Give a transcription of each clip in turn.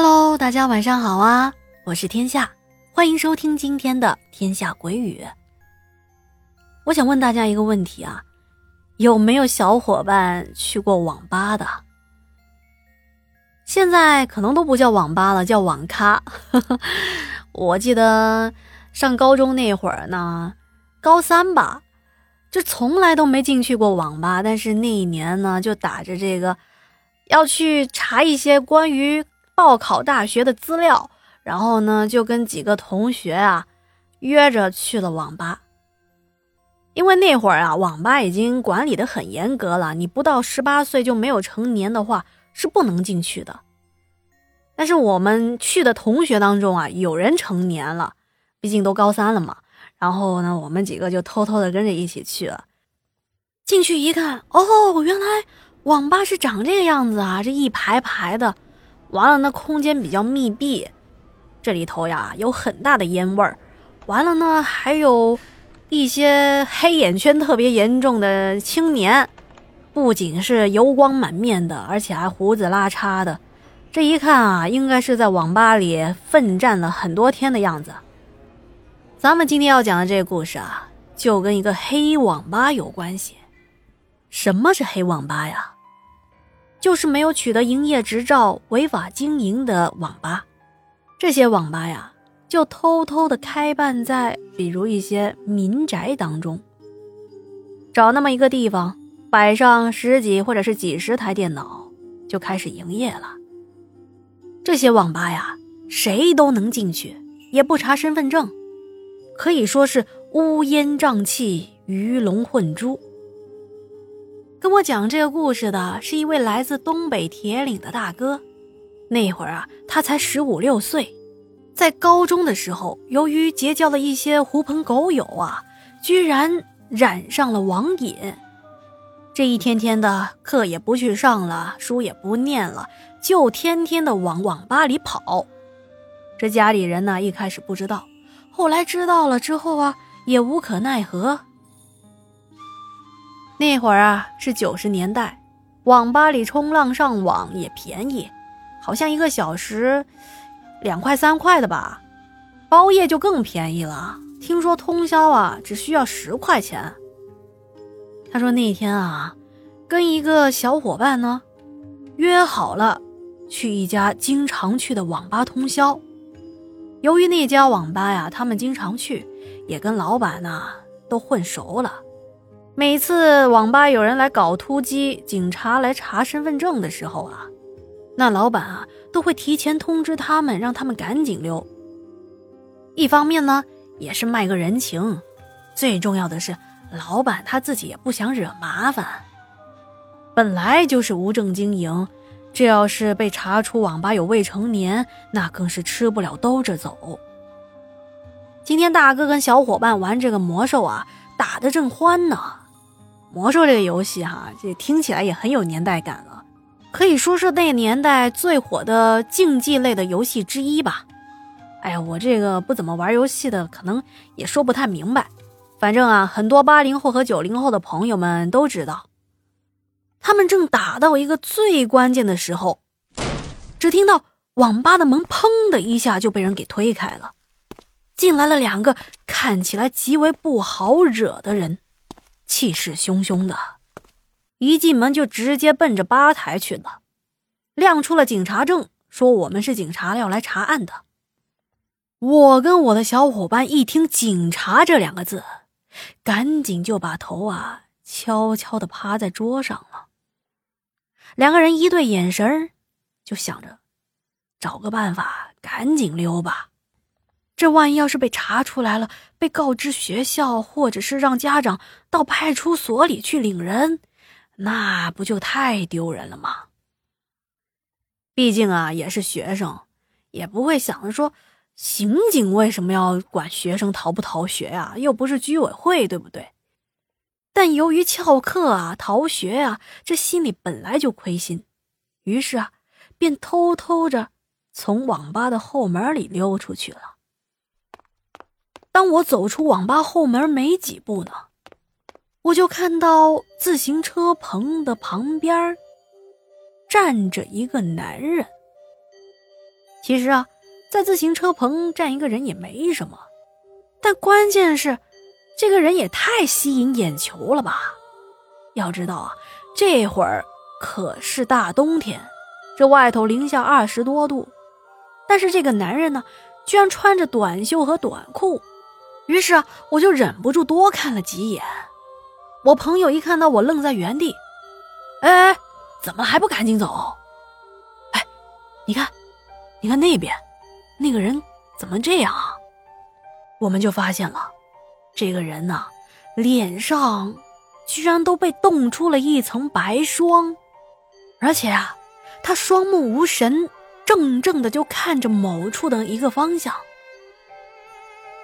Hello，大家晚上好啊！我是天下，欢迎收听今天的《天下鬼语》。我想问大家一个问题啊，有没有小伙伴去过网吧的？现在可能都不叫网吧了，叫网咖。我记得上高中那会儿呢，高三吧，就从来都没进去过网吧，但是那一年呢，就打着这个要去查一些关于。报考大学的资料，然后呢，就跟几个同学啊约着去了网吧。因为那会儿啊，网吧已经管理的很严格了，你不到十八岁就没有成年的话是不能进去的。但是我们去的同学当中啊，有人成年了，毕竟都高三了嘛。然后呢，我们几个就偷偷的跟着一起去了。进去一看，哦，原来网吧是长这个样子啊，这一排排的。完了，那空间比较密闭，这里头呀有很大的烟味儿。完了呢，还有一些黑眼圈特别严重的青年，不仅是油光满面的，而且还胡子拉碴的。这一看啊，应该是在网吧里奋战了很多天的样子。咱们今天要讲的这个故事啊，就跟一个黑网吧有关系。什么是黑网吧呀？就是没有取得营业执照、违法经营的网吧，这些网吧呀，就偷偷的开办在比如一些民宅当中，找那么一个地方，摆上十几或者是几十台电脑，就开始营业了。这些网吧呀，谁都能进去，也不查身份证，可以说是乌烟瘴气、鱼龙混珠。跟我讲这个故事的是一位来自东北铁岭的大哥。那会儿啊，他才十五六岁，在高中的时候，由于结交了一些狐朋狗友啊，居然染上了网瘾。这一天天的课也不去上了，书也不念了，就天天的往网吧里跑。这家里人呢，一开始不知道，后来知道了之后啊，也无可奈何。那会儿啊，是九十年代，网吧里冲浪上网也便宜，好像一个小时两块三块的吧，包夜就更便宜了。听说通宵啊，只需要十块钱。他说那天啊，跟一个小伙伴呢约好了去一家经常去的网吧通宵。由于那家网吧呀，他们经常去，也跟老板呢都混熟了。每次网吧有人来搞突击，警察来查身份证的时候啊，那老板啊都会提前通知他们，让他们赶紧溜。一方面呢，也是卖个人情；最重要的是，老板他自己也不想惹麻烦。本来就是无证经营，这要是被查出网吧有未成年，那更是吃不了兜着走。今天大哥跟小伙伴玩这个魔兽啊，打得正欢呢。魔兽这个游戏哈，这听起来也很有年代感了，可以说是那年代最火的竞技类的游戏之一吧。哎呀，我这个不怎么玩游戏的，可能也说不太明白。反正啊，很多八零后和九零后的朋友们都知道，他们正打到一个最关键的时候，只听到网吧的门砰的一下就被人给推开了，进来了两个看起来极为不好惹的人。气势汹汹的，一进门就直接奔着吧台去了，亮出了警察证，说我们是警察，要来查案的。我跟我的小伙伴一听“警察”这两个字，赶紧就把头啊悄悄的趴在桌上了。两个人一对眼神就想着找个办法赶紧溜吧。这万一要是被查出来了，被告知学校，或者是让家长到派出所里去领人，那不就太丢人了吗？毕竟啊，也是学生，也不会想着说刑警为什么要管学生逃不逃学啊？又不是居委会，对不对？但由于翘课啊、逃学啊，这心里本来就亏心，于是啊，便偷偷着从网吧的后门里溜出去了。当我走出网吧后门没几步呢，我就看到自行车棚的旁边站着一个男人。其实啊，在自行车棚站一个人也没什么，但关键是，这个人也太吸引眼球了吧！要知道啊，这会儿可是大冬天，这外头零下二十多度，但是这个男人呢，居然穿着短袖和短裤。于是，我就忍不住多看了几眼。我朋友一看到我，愣在原地。哎哎，怎么还不赶紧走？哎，你看，你看那边，那个人怎么这样啊？我们就发现了，这个人呢，脸上居然都被冻出了一层白霜，而且啊，他双目无神，怔怔的就看着某处的一个方向。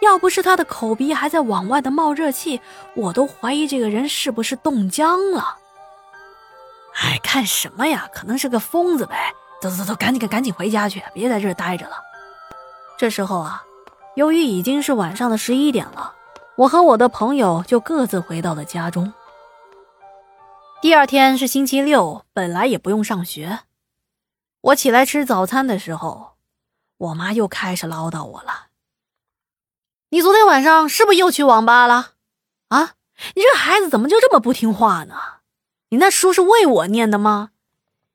要不是他的口鼻还在往外的冒热气，我都怀疑这个人是不是冻僵了。哎，看什么呀？可能是个疯子呗。走走走，赶紧赶紧回家去，别在这儿待着了。这时候啊，由于已经是晚上的十一点了，我和我的朋友就各自回到了家中。第二天是星期六，本来也不用上学。我起来吃早餐的时候，我妈又开始唠叨我了。你昨天晚上是不是又去网吧了？啊，你这孩子怎么就这么不听话呢？你那书是为我念的吗？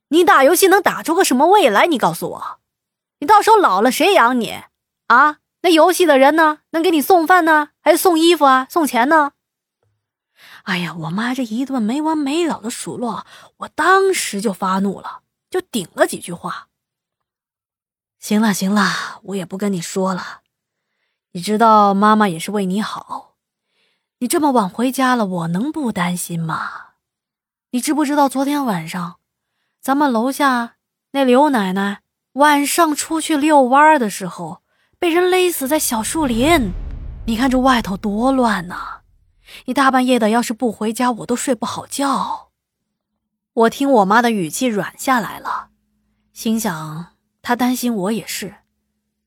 你打游戏能打出个什么未来？你告诉我，你到时候老了谁养你？啊，那游戏的人呢？能给你送饭呢，还是送衣服啊？送钱呢？哎呀，我妈这一顿没完没了的数落，我当时就发怒了，就顶了几句话。行了行了，我也不跟你说了。你知道妈妈也是为你好，你这么晚回家了，我能不担心吗？你知不知道昨天晚上，咱们楼下那刘奶奶晚上出去遛弯的时候，被人勒死在小树林？你看这外头多乱呐！你大半夜的要是不回家，我都睡不好觉。我听我妈的语气软下来了，心想她担心我也是。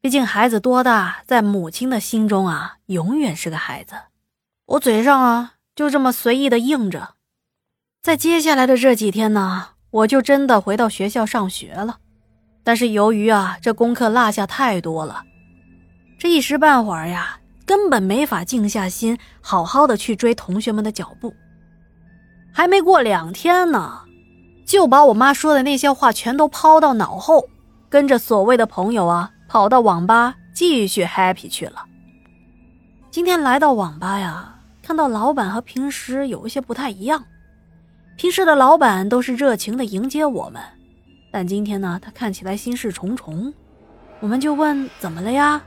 毕竟孩子多大，在母亲的心中啊，永远是个孩子。我嘴上啊，就这么随意的应着。在接下来的这几天呢，我就真的回到学校上学了。但是由于啊，这功课落下太多了，这一时半会儿呀，根本没法静下心，好好的去追同学们的脚步。还没过两天呢，就把我妈说的那些话全都抛到脑后，跟着所谓的朋友啊。跑到网吧继续 happy 去了。今天来到网吧呀，看到老板和平时有一些不太一样。平时的老板都是热情的迎接我们，但今天呢，他看起来心事重重。我们就问怎么了呀？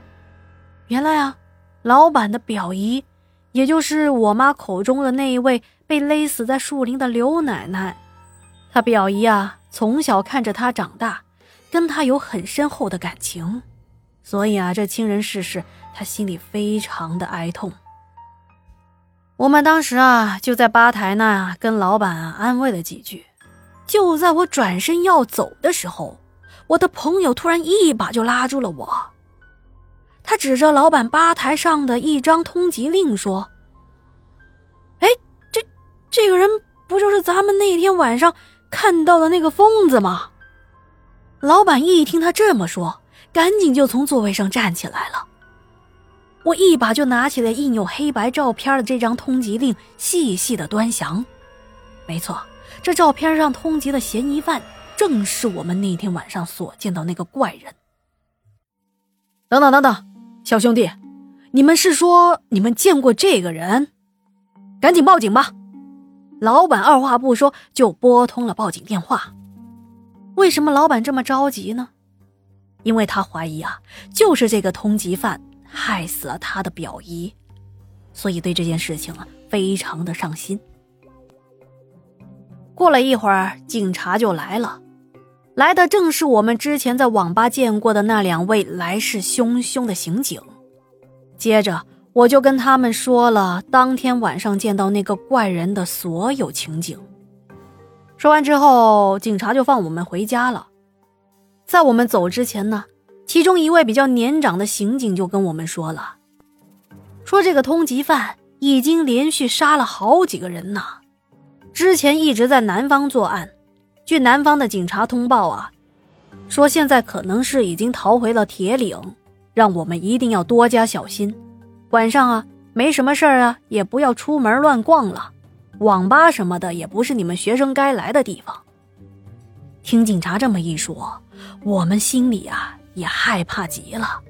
原来啊，老板的表姨，也就是我妈口中的那一位被勒死在树林的刘奶奶，她表姨啊，从小看着她长大，跟她有很深厚的感情。所以啊，这亲人逝世，他心里非常的哀痛。我们当时啊，就在吧台那跟老板啊安慰了几句。就在我转身要走的时候，我的朋友突然一把就拉住了我。他指着老板吧台上的一张通缉令说：“哎，这这个人不就是咱们那天晚上看到的那个疯子吗？”老板一听他这么说。赶紧就从座位上站起来了。我一把就拿起了印有黑白照片的这张通缉令，细细的端详。没错，这照片上通缉的嫌疑犯正是我们那天晚上所见到那个怪人。等等等等，小兄弟，你们是说你们见过这个人？赶紧报警吧！老板二话不说就拨通了报警电话。为什么老板这么着急呢？因为他怀疑啊，就是这个通缉犯害死了他的表姨，所以对这件事情啊非常的上心。过了一会儿，警察就来了，来的正是我们之前在网吧见过的那两位来势汹汹的刑警。接着，我就跟他们说了当天晚上见到那个怪人的所有情景。说完之后，警察就放我们回家了。在我们走之前呢，其中一位比较年长的刑警就跟我们说了，说这个通缉犯已经连续杀了好几个人呢，之前一直在南方作案。据南方的警察通报啊，说现在可能是已经逃回了铁岭，让我们一定要多加小心。晚上啊，没什么事儿啊，也不要出门乱逛了。网吧什么的也不是你们学生该来的地方。听警察这么一说，我们心里啊也害怕极了。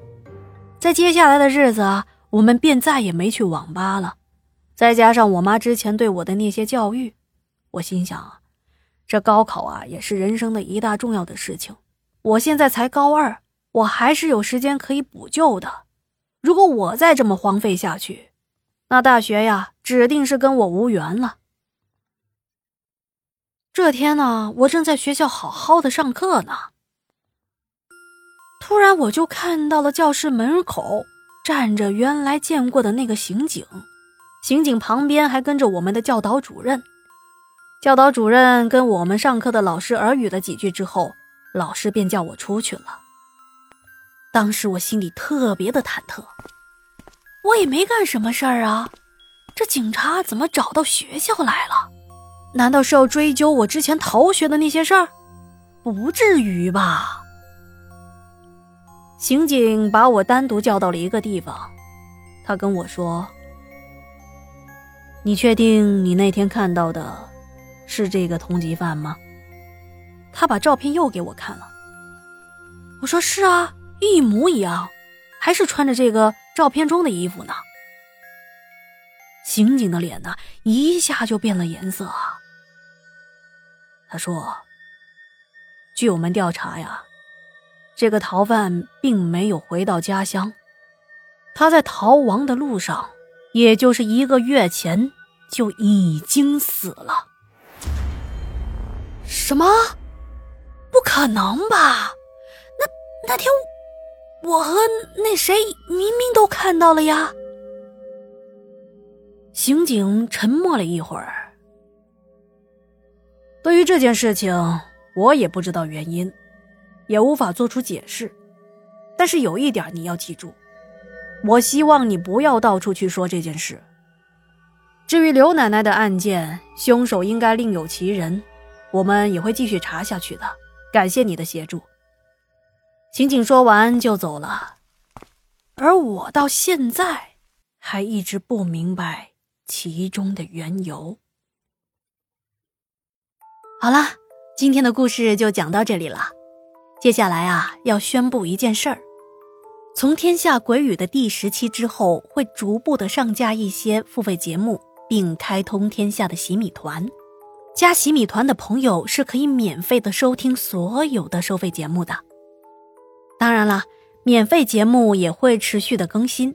在接下来的日子啊，我们便再也没去网吧了。再加上我妈之前对我的那些教育，我心想啊，这高考啊也是人生的一大重要的事情。我现在才高二，我还是有时间可以补救的。如果我再这么荒废下去，那大学呀，指定是跟我无缘了。这天呢，我正在学校好好的上课呢，突然我就看到了教室门口站着原来见过的那个刑警，刑警旁边还跟着我们的教导主任。教导主任跟我们上课的老师耳语了几句之后。老师便叫我出去了。当时我心里特别的忐忑，我也没干什么事儿啊，这警察怎么找到学校来了？难道是要追究我之前逃学的那些事儿？不至于吧？刑警把我单独叫到了一个地方，他跟我说：“你确定你那天看到的是这个通缉犯吗？”他把照片又给我看了，我说是啊，一模一样，还是穿着这个照片中的衣服呢。刑警的脸呢，一下就变了颜色啊。他说：“据我们调查呀，这个逃犯并没有回到家乡，他在逃亡的路上，也就是一个月前就已经死了。”什么？不可能吧？那那天我和那谁明明都看到了呀。刑警沉默了一会儿。对于这件事情，我也不知道原因，也无法做出解释。但是有一点你要记住，我希望你不要到处去说这件事。至于刘奶奶的案件，凶手应该另有其人，我们也会继续查下去的。感谢你的协助。刑警说完就走了，而我到现在还一直不明白其中的缘由。好了，今天的故事就讲到这里了。接下来啊，要宣布一件事儿：从《天下鬼语》的第十期之后，会逐步的上架一些付费节目，并开通天下的洗米团。加洗米团的朋友是可以免费的收听所有的收费节目的。当然了，免费节目也会持续的更新。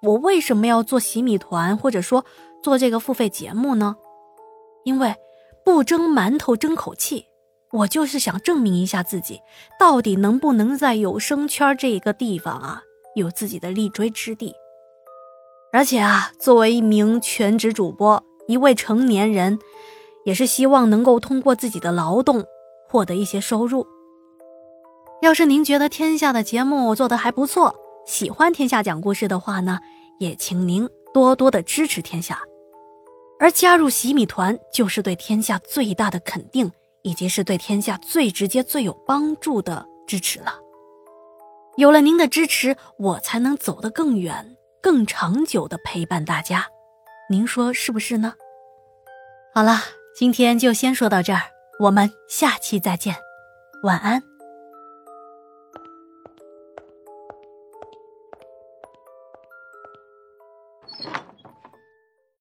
我为什么要做洗米团，或者说做这个付费节目呢？因为不争馒头争口气，我就是想证明一下自己，到底能不能在有声圈这个地方啊，有自己的立锥之地。而且啊，作为一名全职主播，一位成年人。也是希望能够通过自己的劳动获得一些收入。要是您觉得天下的节目做得还不错，喜欢天下讲故事的话呢，也请您多多的支持天下。而加入洗米团就是对天下最大的肯定，已经是对天下最直接、最有帮助的支持了。有了您的支持，我才能走得更远、更长久的陪伴大家。您说是不是呢？好了。今天就先说到这儿，我们下期再见，晚安。